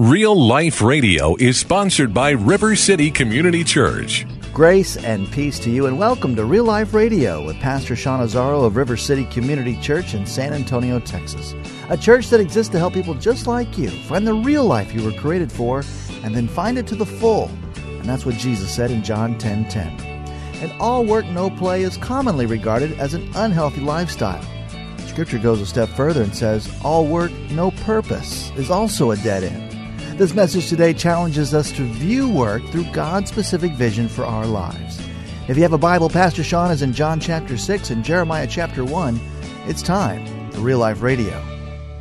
Real Life Radio is sponsored by River City Community Church. Grace and peace to you, and welcome to Real Life Radio with Pastor Sean Azzaro of River City Community Church in San Antonio, Texas. A church that exists to help people just like you find the real life you were created for and then find it to the full. And that's what Jesus said in John 10 10. And all work, no play is commonly regarded as an unhealthy lifestyle. Scripture goes a step further and says, all work, no purpose is also a dead end. This message today challenges us to view work through God's specific vision for our lives. If you have a Bible, Pastor Sean is in John chapter 6 and Jeremiah chapter 1. It's time for Real Life Radio.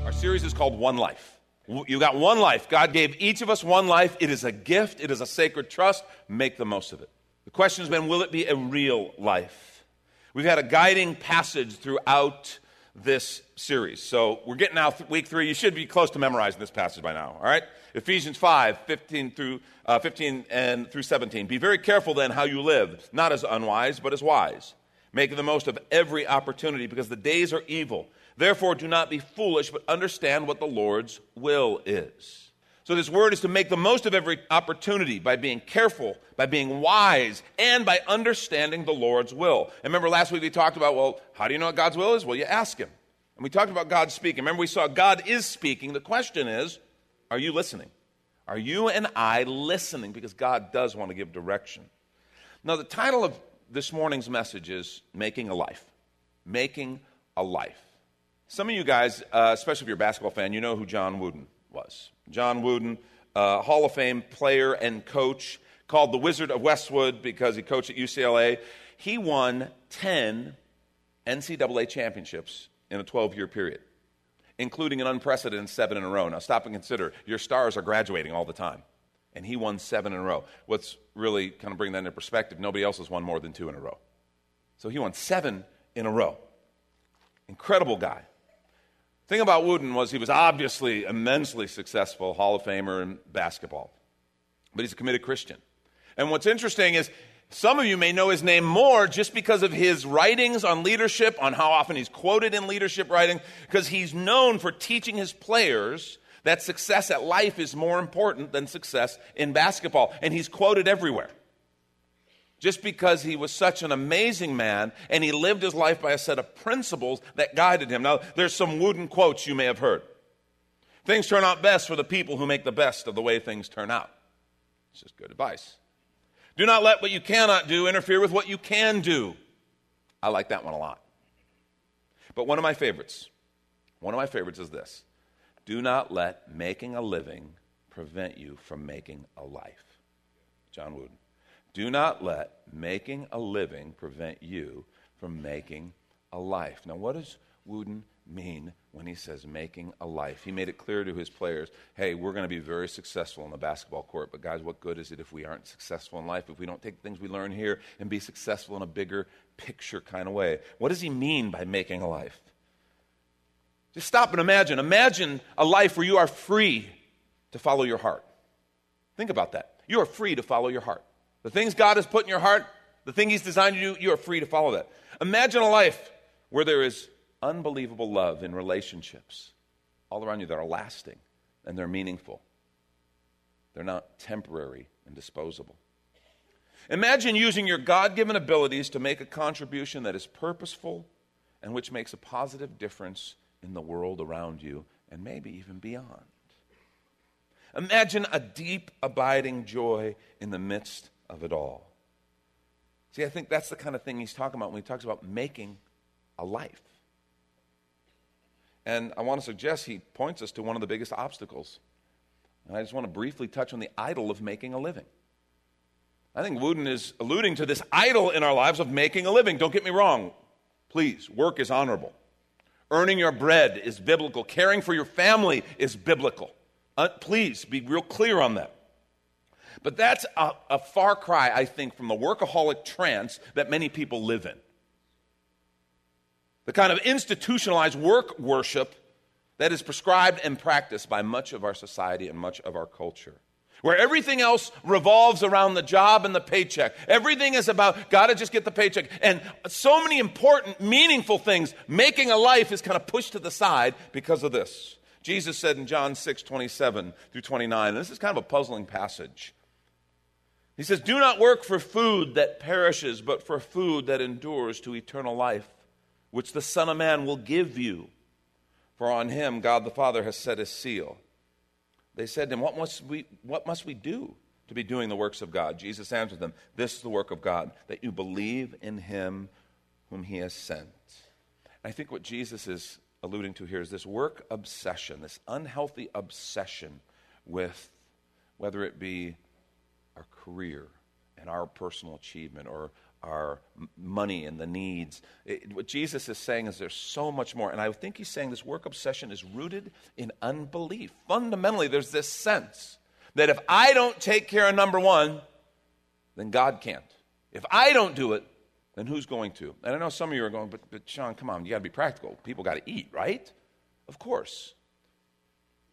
Our series is called One Life. You got one life. God gave each of us one life. It is a gift, it is a sacred trust. Make the most of it. The question has been will it be a real life? We've had a guiding passage throughout this series. So we're getting now week three. You should be close to memorizing this passage by now, all right? Ephesians 5, 15 through, uh, 15 and through 17. Be very careful then how you live, not as unwise, but as wise, making the most of every opportunity because the days are evil. Therefore, do not be foolish, but understand what the Lord's will is. So, this word is to make the most of every opportunity by being careful, by being wise, and by understanding the Lord's will. And remember, last week we talked about, well, how do you know what God's will is? Well, you ask Him. And we talked about God speaking. Remember, we saw God is speaking. The question is, are you listening? Are you and I listening? Because God does want to give direction. Now, the title of this morning's message is Making a Life. Making a Life. Some of you guys, uh, especially if you're a basketball fan, you know who John Wooden was. John Wooden, uh, Hall of Fame player and coach, called the Wizard of Westwood because he coached at UCLA. He won 10 NCAA championships in a 12 year period including an unprecedented seven in a row. Now, stop and consider your stars are graduating all the time. And he won seven in a row. What's really kind of bring that into perspective, nobody else has won more than two in a row. So he won seven in a row. Incredible guy. Thing about Wooden was he was obviously immensely successful Hall of Famer in basketball, but he's a committed Christian. And what's interesting is some of you may know his name more just because of his writings on leadership, on how often he's quoted in leadership writing, because he's known for teaching his players that success at life is more important than success in basketball. And he's quoted everywhere. Just because he was such an amazing man and he lived his life by a set of principles that guided him. Now, there's some Wooden quotes you may have heard. Things turn out best for the people who make the best of the way things turn out. It's just good advice. Do not let what you cannot do interfere with what you can do. I like that one a lot. But one of my favorites, one of my favorites is this Do not let making a living prevent you from making a life. John Wooden. Do not let making a living prevent you from making a life. Now, what does Wooden mean when he says making a life. He made it clear to his players hey, we're going to be very successful in the basketball court, but guys, what good is it if we aren't successful in life, if we don't take the things we learn here and be successful in a bigger picture kind of way? What does he mean by making a life? Just stop and imagine. Imagine a life where you are free to follow your heart. Think about that. You are free to follow your heart. The things God has put in your heart, the thing He's designed you to do, you are free to follow that. Imagine a life where there is unbelievable love in relationships all around you that are lasting and they're meaningful. They're not temporary and disposable. Imagine using your God given abilities to make a contribution that is purposeful and which makes a positive difference in the world around you and maybe even beyond. Imagine a deep, abiding joy in the midst of it all. See, I think that's the kind of thing he's talking about when he talks about making a life. And I want to suggest he points us to one of the biggest obstacles. And I just want to briefly touch on the idol of making a living. I think Wooden is alluding to this idol in our lives of making a living. Don't get me wrong. Please, work is honorable. Earning your bread is biblical. Caring for your family is biblical. Uh, please be real clear on that. But that's a, a far cry, I think, from the workaholic trance that many people live in. The kind of institutionalized work worship that is prescribed and practiced by much of our society and much of our culture. Where everything else revolves around the job and the paycheck. Everything is about, gotta just get the paycheck. And so many important, meaningful things, making a life is kind of pushed to the side because of this. Jesus said in John 6, 27 through 29, and this is kind of a puzzling passage. He says, Do not work for food that perishes, but for food that endures to eternal life, which the Son of Man will give you. For on him God the Father has set his seal. They said to him, What must we, what must we do to be doing the works of God? Jesus answered them, This is the work of God, that you believe in him whom he has sent. I think what Jesus is alluding to here is this work obsession, this unhealthy obsession with whether it be our career and our personal achievement or our money and the needs. It, what Jesus is saying is there's so much more. And I think he's saying this work obsession is rooted in unbelief. Fundamentally, there's this sense that if I don't take care of number one, then God can't. If I don't do it, then who's going to? And I know some of you are going, but, but Sean, come on, you got to be practical. People got to eat, right? Of course.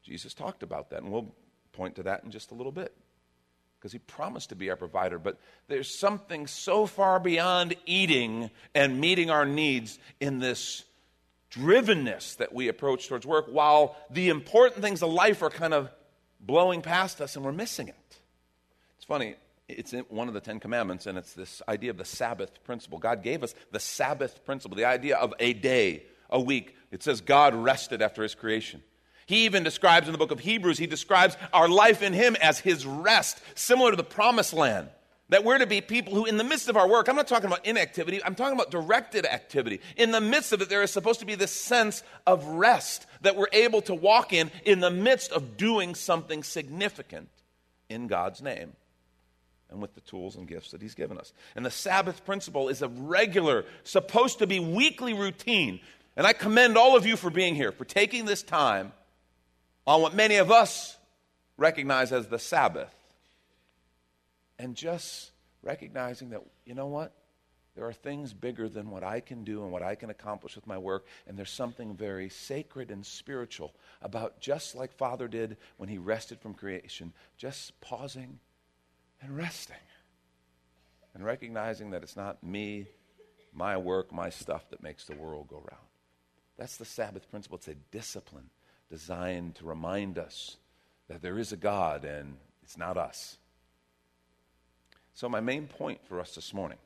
Jesus talked about that, and we'll point to that in just a little bit because he promised to be our provider. But there's something so far beyond eating and meeting our needs in this drivenness that we approach towards work, while the important things of life are kind of blowing past us and we're missing it. It's funny. It's one of the Ten Commandments, and it's this idea of the Sabbath principle. God gave us the Sabbath principle, the idea of a day, a week. It says God rested after his creation. He even describes in the book of Hebrews, he describes our life in him as his rest, similar to the promised land. That we're to be people who, in the midst of our work, I'm not talking about inactivity, I'm talking about directed activity. In the midst of it, there is supposed to be this sense of rest that we're able to walk in in the midst of doing something significant in God's name and with the tools and gifts that He's given us. And the Sabbath principle is a regular, supposed to be weekly routine. And I commend all of you for being here, for taking this time on what many of us recognize as the Sabbath. And just recognizing that, you know what? There are things bigger than what I can do and what I can accomplish with my work, and there's something very sacred and spiritual about just like Father did when he rested from creation, just pausing and resting and recognizing that it's not me, my work, my stuff that makes the world go round. That's the Sabbath principle. It's a discipline designed to remind us that there is a God and it's not us. So, my main point for us this morning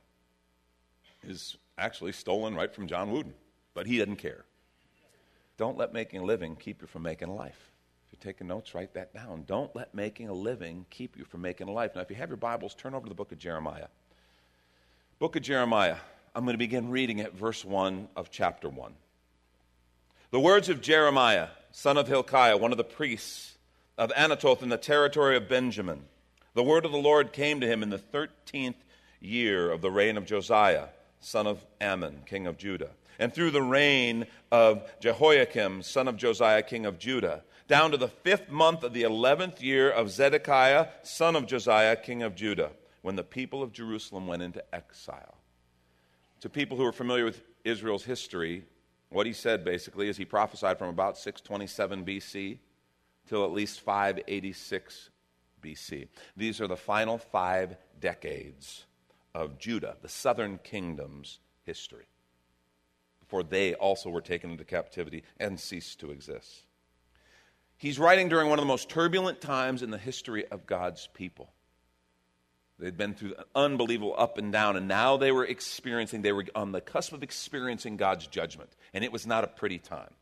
is actually stolen right from John Wooden, but he doesn't care. Don't let making a living keep you from making a life. If you're taking notes, write that down. Don't let making a living keep you from making a life. Now, if you have your Bibles, turn over to the book of Jeremiah. Book of Jeremiah. I'm going to begin reading at verse 1 of chapter 1. The words of Jeremiah son of Hilkiah, one of the priests of Anathoth in the territory of Benjamin. The word of the Lord came to him in the thirteenth year of the reign of Josiah, son of Amon, king of Judah, and through the reign of Jehoiakim, son of Josiah, king of Judah, down to the fifth month of the eleventh year of Zedekiah, son of Josiah, king of Judah, when the people of Jerusalem went into exile. To people who are familiar with Israel's history, what he said basically is he prophesied from about 627 BC till at least 586 BC. These are the final five decades of Judah, the southern kingdom's history, before they also were taken into captivity and ceased to exist. He's writing during one of the most turbulent times in the history of God's people. They'd been through unbelievable up and down, and now they were experiencing, they were on the cusp of experiencing God's judgment. And it was not a pretty time.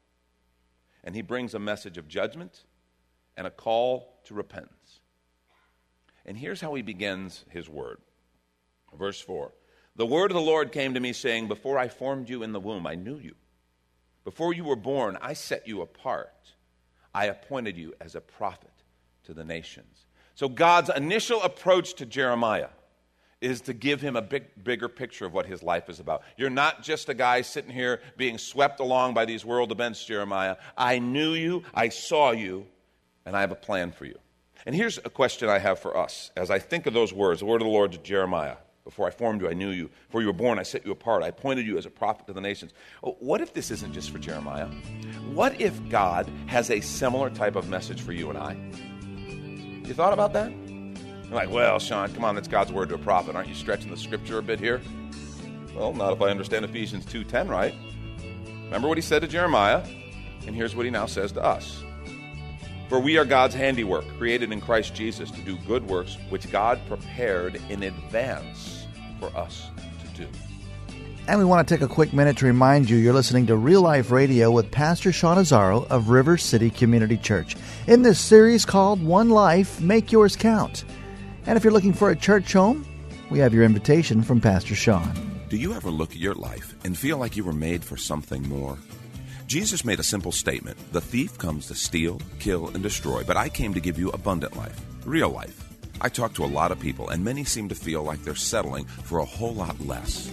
And he brings a message of judgment and a call to repentance. And here's how he begins his word. Verse 4 The word of the Lord came to me, saying, Before I formed you in the womb, I knew you. Before you were born, I set you apart. I appointed you as a prophet to the nations. So God's initial approach to Jeremiah is to give him a big, bigger picture of what his life is about. You're not just a guy sitting here being swept along by these world events, Jeremiah. I knew you, I saw you, and I have a plan for you. And here's a question I have for us as I think of those words, the word of the Lord to Jeremiah. Before I formed you, I knew you. Before you were born, I set you apart. I appointed you as a prophet to the nations. Oh, what if this isn't just for Jeremiah? What if God has a similar type of message for you and I? You thought about that? You're like, well, Sean, come on, that's God's word to a prophet. Aren't you stretching the scripture a bit here? Well, not if I understand Ephesians 2:10 right. Remember what he said to Jeremiah, and here's what he now says to us. For we are God's handiwork, created in Christ Jesus to do good works which God prepared in advance for us to do. And we want to take a quick minute to remind you you're listening to Real Life Radio with Pastor Sean Azzaro of River City Community Church in this series called One Life Make Yours Count. And if you're looking for a church home, we have your invitation from Pastor Sean. Do you ever look at your life and feel like you were made for something more? Jesus made a simple statement The thief comes to steal, kill, and destroy, but I came to give you abundant life, real life. I talk to a lot of people, and many seem to feel like they're settling for a whole lot less.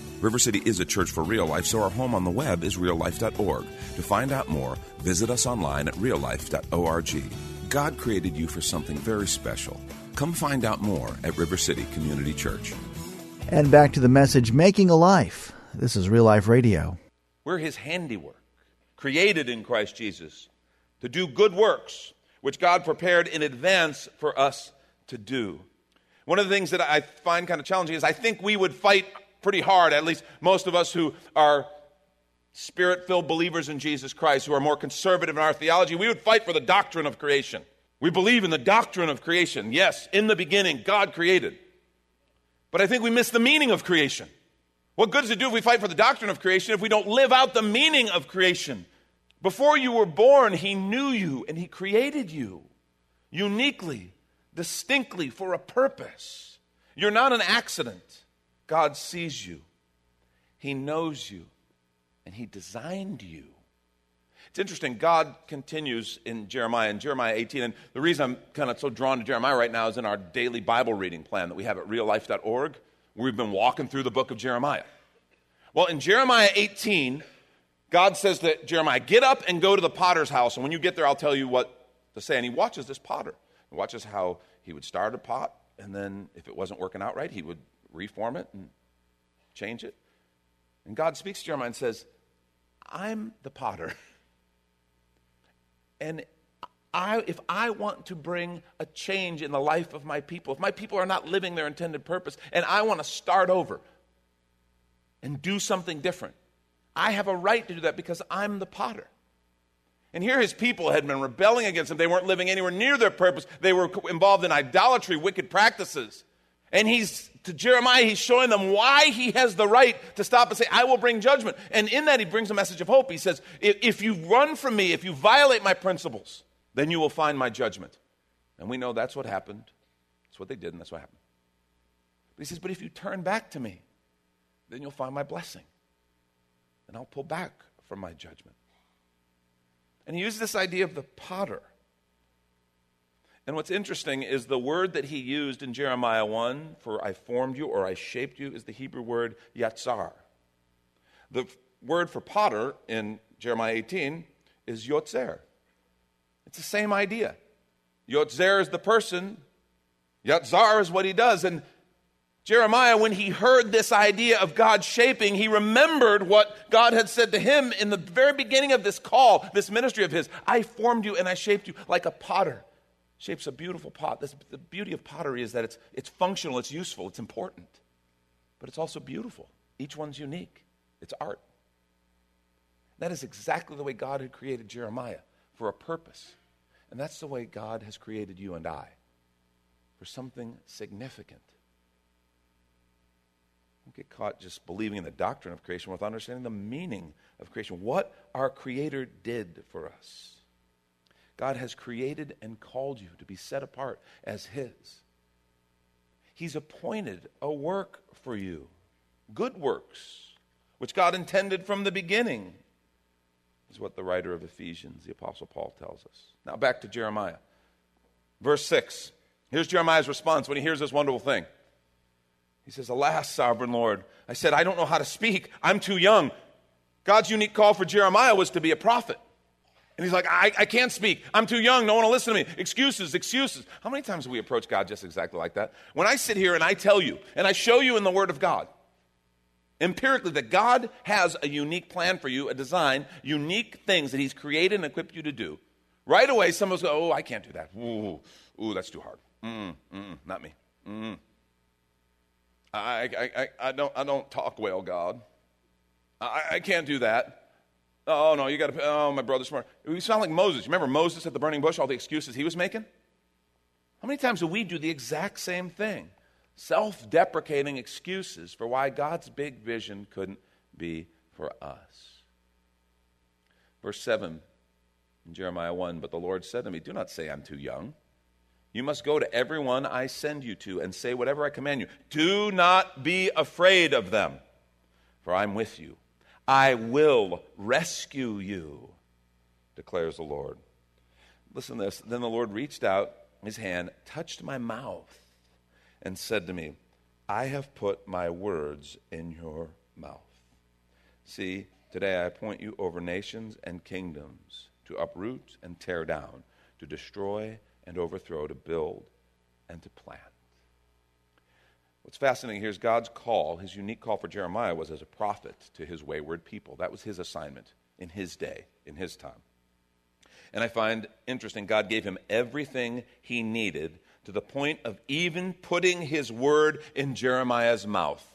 River City is a church for real life, so our home on the web is reallife.org. To find out more, visit us online at reallife.org. God created you for something very special. Come find out more at River City Community Church. And back to the message Making a Life. This is Real Life Radio. We're his handiwork created in Christ Jesus to do good works, which God prepared in advance for us to do. One of the things that I find kind of challenging is I think we would fight pretty hard, at least most of us who are spirit filled believers in Jesus Christ, who are more conservative in our theology, we would fight for the doctrine of creation. We believe in the doctrine of creation. Yes, in the beginning, God created. But I think we miss the meaning of creation. What good does it do if we fight for the doctrine of creation if we don't live out the meaning of creation? Before you were born, He knew you and He created you uniquely, distinctly for a purpose. You're not an accident. God sees you, He knows you, and He designed you. It's interesting. God continues in Jeremiah, in Jeremiah 18. And the reason I'm kind of so drawn to Jeremiah right now is in our daily Bible reading plan that we have at reallife.org. We've been walking through the book of Jeremiah. Well, in Jeremiah 18, God says to Jeremiah, Get up and go to the potter's house, and when you get there, I'll tell you what to say. And he watches this potter. He watches how he would start a pot, and then if it wasn't working out right, he would reform it and change it. And God speaks to Jeremiah and says, I'm the potter. And I, if I want to bring a change in the life of my people, if my people are not living their intended purpose, and I want to start over and do something different, I have a right to do that because I'm the potter. And here his people had been rebelling against him. They weren't living anywhere near their purpose. They were involved in idolatry, wicked practices. And he's, to Jeremiah, he's showing them why he has the right to stop and say, I will bring judgment. And in that, he brings a message of hope. He says, If you run from me, if you violate my principles, then you will find my judgment. And we know that's what happened. That's what they did, and that's what happened. But he says, But if you turn back to me, then you'll find my blessing and I'll pull back from my judgment. And he uses this idea of the potter. And what's interesting is the word that he used in Jeremiah 1 for I formed you or I shaped you is the Hebrew word yatzar. The word for potter in Jeremiah 18 is yotzer. It's the same idea. Yotzer is the person, yatzar is what he does. And Jeremiah, when he heard this idea of God shaping, he remembered what God had said to him in the very beginning of this call, this ministry of his. I formed you and I shaped you like a potter shapes a beautiful pot. This, the beauty of pottery is that it's, it's functional, it's useful, it's important, but it's also beautiful. Each one's unique, it's art. That is exactly the way God had created Jeremiah for a purpose. And that's the way God has created you and I for something significant. Don't get caught just believing in the doctrine of creation without understanding the meaning of creation, what our Creator did for us. God has created and called you to be set apart as His. He's appointed a work for you, good works, which God intended from the beginning, is what the writer of Ephesians, the Apostle Paul, tells us. Now back to Jeremiah. Verse 6. Here's Jeremiah's response when he hears this wonderful thing. He says, Alas, sovereign Lord, I said, I don't know how to speak. I'm too young. God's unique call for Jeremiah was to be a prophet. And he's like, I, I can't speak. I'm too young. No one will listen to me. Excuses, excuses. How many times do we approach God just exactly like that? When I sit here and I tell you, and I show you in the Word of God, empirically, that God has a unique plan for you, a design, unique things that He's created and equipped you to do, right away, some of us go, Oh, I can't do that. Ooh, ooh that's too hard. Mm, mm, not me. Mm. I, I, I, I, don't, I don't talk well, God. I, I can't do that. Oh, no, you got to, oh, my brother's smart. We sound like Moses. Remember Moses at the burning bush, all the excuses he was making? How many times do we do the exact same thing? Self deprecating excuses for why God's big vision couldn't be for us. Verse 7 in Jeremiah 1 But the Lord said to me, Do not say I'm too young. You must go to everyone I send you to and say whatever I command you. Do not be afraid of them, for I'm with you. I will rescue you, declares the Lord. Listen to this. Then the Lord reached out his hand, touched my mouth, and said to me, I have put my words in your mouth. See, today I appoint you over nations and kingdoms to uproot and tear down, to destroy and overthrow, to build and to plant. What's fascinating here is God's call, his unique call for Jeremiah was as a prophet to his wayward people. That was his assignment in his day, in his time. And I find interesting, God gave him everything he needed to the point of even putting his word in Jeremiah's mouth.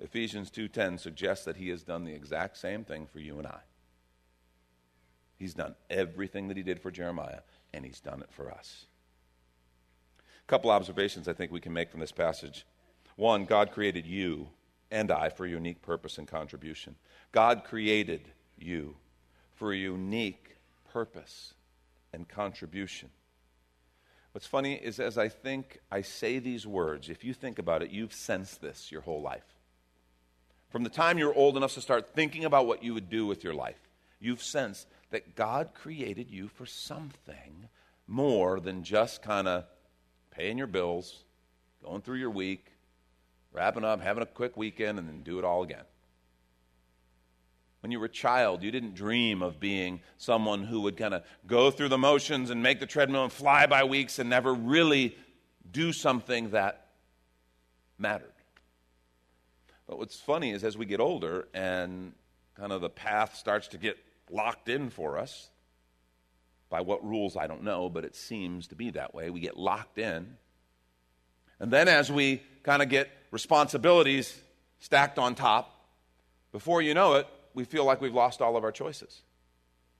Ephesians 2:10 suggests that he has done the exact same thing for you and I. He's done everything that he did for Jeremiah, and he's done it for us. A couple observations I think we can make from this passage. One, God created you and I for a unique purpose and contribution. God created you for a unique purpose and contribution. What's funny is as I think I say these words, if you think about it, you've sensed this your whole life. From the time you're old enough to start thinking about what you would do with your life, you've sensed that God created you for something more than just kind of paying your bills, going through your week, wrapping up, having a quick weekend, and then do it all again. When you were a child, you didn't dream of being someone who would kind of go through the motions and make the treadmill and fly by weeks and never really do something that mattered. But what's funny is as we get older and kind of the path starts to get locked in for us. By what rules, I don't know, but it seems to be that way. We get locked in. And then as we kind of get responsibilities stacked on top, before you know it, we feel like we've lost all of our choices.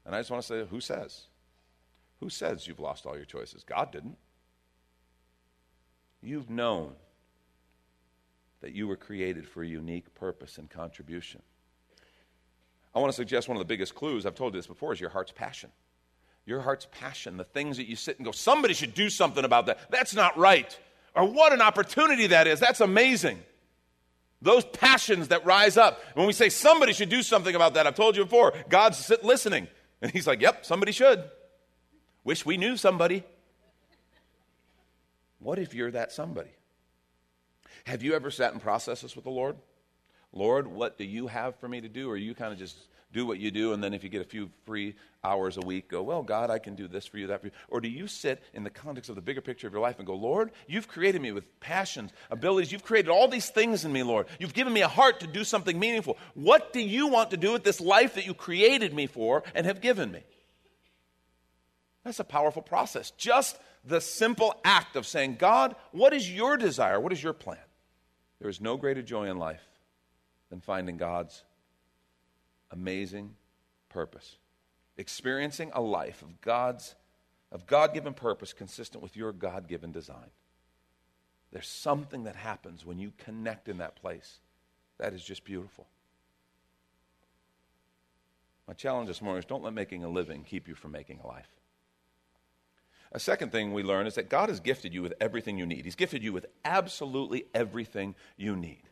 And I just want to say, who says? Who says you've lost all your choices? God didn't. You've known that you were created for a unique purpose and contribution. I want to suggest one of the biggest clues, I've told you this before, is your heart's passion. Your heart's passion, the things that you sit and go, somebody should do something about that. That's not right. Or what an opportunity that is. That's amazing. Those passions that rise up. When we say somebody should do something about that, I've told you before, God's listening. And He's like, yep, somebody should. Wish we knew somebody. What if you're that somebody? Have you ever sat in processes with the Lord? Lord, what do you have for me to do? Or you kind of just do what you do, and then if you get a few free hours a week, go, well, God, I can do this for you, that for you. Or do you sit in the context of the bigger picture of your life and go, Lord, you've created me with passions, abilities. You've created all these things in me, Lord. You've given me a heart to do something meaningful. What do you want to do with this life that you created me for and have given me? That's a powerful process. Just the simple act of saying, God, what is your desire? What is your plan? There is no greater joy in life than finding God's amazing purpose. Experiencing a life of God's of God-given purpose consistent with your God-given design. There's something that happens when you connect in that place. That is just beautiful. My challenge this morning is don't let making a living keep you from making a life. A second thing we learn is that God has gifted you with everything you need. He's gifted you with absolutely everything you need.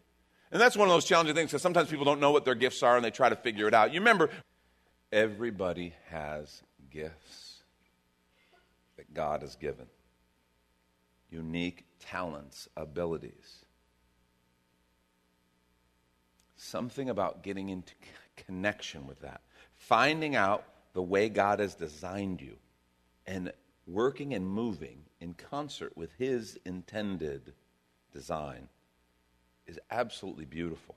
And that's one of those challenging things because sometimes people don't know what their gifts are and they try to figure it out. You remember, everybody has gifts that God has given unique talents, abilities. Something about getting into connection with that, finding out the way God has designed you, and working and moving in concert with His intended design is absolutely beautiful.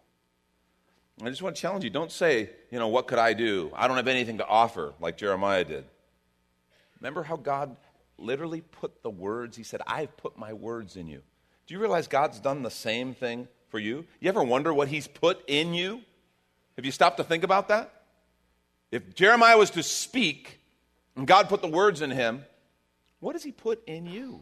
I just want to challenge you don't say, you know, what could I do? I don't have anything to offer, like Jeremiah did. Remember how God literally put the words, He said, I've put my words in you. Do you realize God's done the same thing for you? You ever wonder what He's put in you? Have you stopped to think about that? If Jeremiah was to speak and God put the words in him, what does He put in you?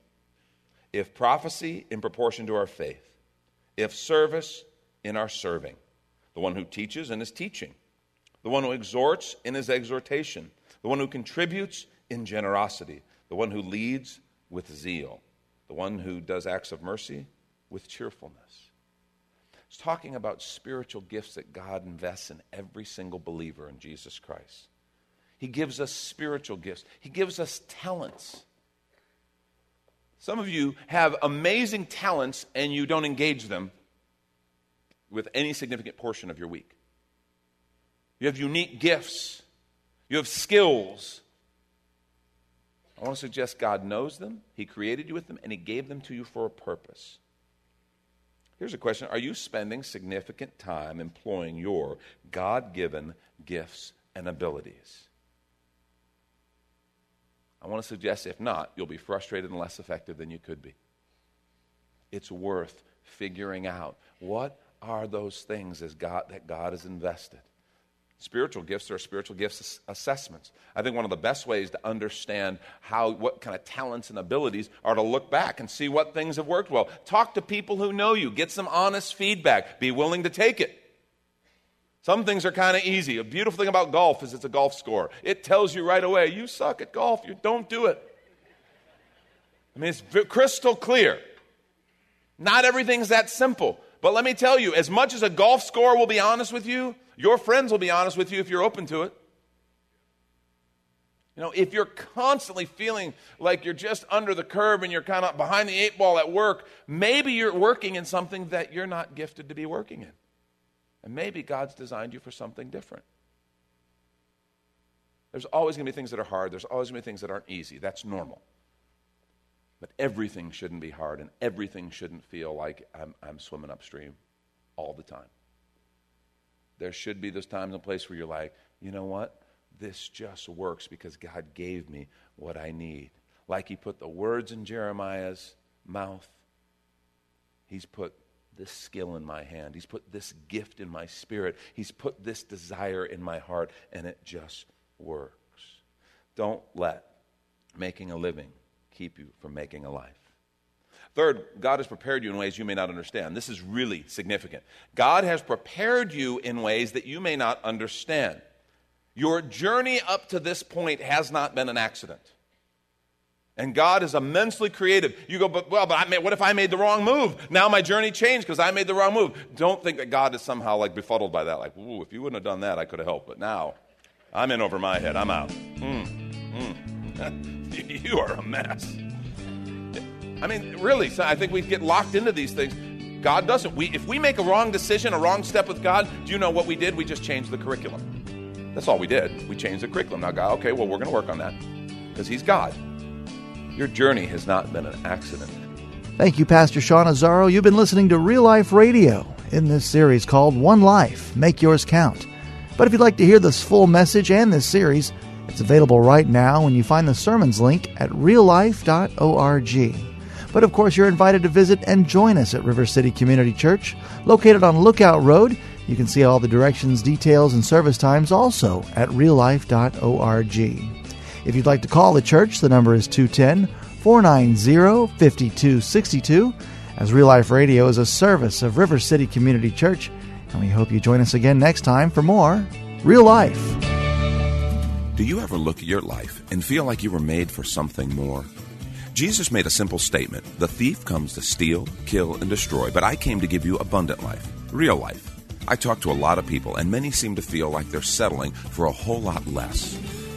if prophecy, in proportion to our faith. If service, in our serving. The one who teaches, in his teaching. The one who exhorts, in his exhortation. The one who contributes, in generosity. The one who leads, with zeal. The one who does acts of mercy, with cheerfulness. It's talking about spiritual gifts that God invests in every single believer in Jesus Christ. He gives us spiritual gifts, He gives us talents. Some of you have amazing talents and you don't engage them with any significant portion of your week. You have unique gifts, you have skills. I want to suggest God knows them, He created you with them, and He gave them to you for a purpose. Here's a question Are you spending significant time employing your God given gifts and abilities? I want to suggest, if not, you'll be frustrated and less effective than you could be. It's worth figuring out what are those things as God, that God has invested. Spiritual gifts are spiritual gifts assessments. I think one of the best ways to understand how what kind of talents and abilities are to look back and see what things have worked well. Talk to people who know you, get some honest feedback, be willing to take it. Some things are kind of easy. A beautiful thing about golf is it's a golf score. It tells you right away, you suck at golf, you don't do it. I mean, it's crystal clear. Not everything's that simple. But let me tell you, as much as a golf score will be honest with you, your friends will be honest with you if you're open to it. You know, if you're constantly feeling like you're just under the curve and you're kind of behind the eight ball at work, maybe you're working in something that you're not gifted to be working in. And maybe God's designed you for something different. There's always going to be things that are hard, there's always going to be things that aren't easy. That's normal. But everything shouldn't be hard, and everything shouldn't feel like I'm, I'm swimming upstream all the time. There should be those times and places where you're like, you know what? This just works because God gave me what I need. Like He put the words in Jeremiah's mouth, He's put this skill in my hand. He's put this gift in my spirit. He's put this desire in my heart, and it just works. Don't let making a living keep you from making a life. Third, God has prepared you in ways you may not understand. This is really significant. God has prepared you in ways that you may not understand. Your journey up to this point has not been an accident. And God is immensely creative. You go, but well, but I made, what if I made the wrong move? Now my journey changed because I made the wrong move. Don't think that God is somehow like befuddled by that. Like, ooh, if you wouldn't have done that, I could have helped. But now, I'm in over my head. I'm out. Mm, mm. you are a mess. I mean, really, I think we get locked into these things. God doesn't. We, if we make a wrong decision, a wrong step with God, do you know what we did? We just changed the curriculum. That's all we did. We changed the curriculum. Now, God, okay, well, we're going to work on that because He's God. Your journey has not been an accident. Thank you, Pastor Sean Azzaro. You've been listening to Real Life Radio in this series called One Life Make Yours Count. But if you'd like to hear this full message and this series, it's available right now when you find the sermons link at reallife.org. But of course, you're invited to visit and join us at River City Community Church, located on Lookout Road. You can see all the directions, details, and service times also at reallife.org. If you'd like to call the church, the number is 210 490 5262. As Real Life Radio is a service of River City Community Church, and we hope you join us again next time for more Real Life. Do you ever look at your life and feel like you were made for something more? Jesus made a simple statement The thief comes to steal, kill, and destroy, but I came to give you abundant life, real life. I talk to a lot of people, and many seem to feel like they're settling for a whole lot less.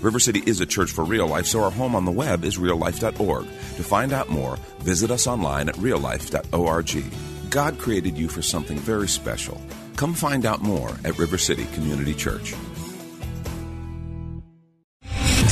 River City is a church for real life, so our home on the web is reallife.org. To find out more, visit us online at reallife.org. God created you for something very special. Come find out more at River City Community Church.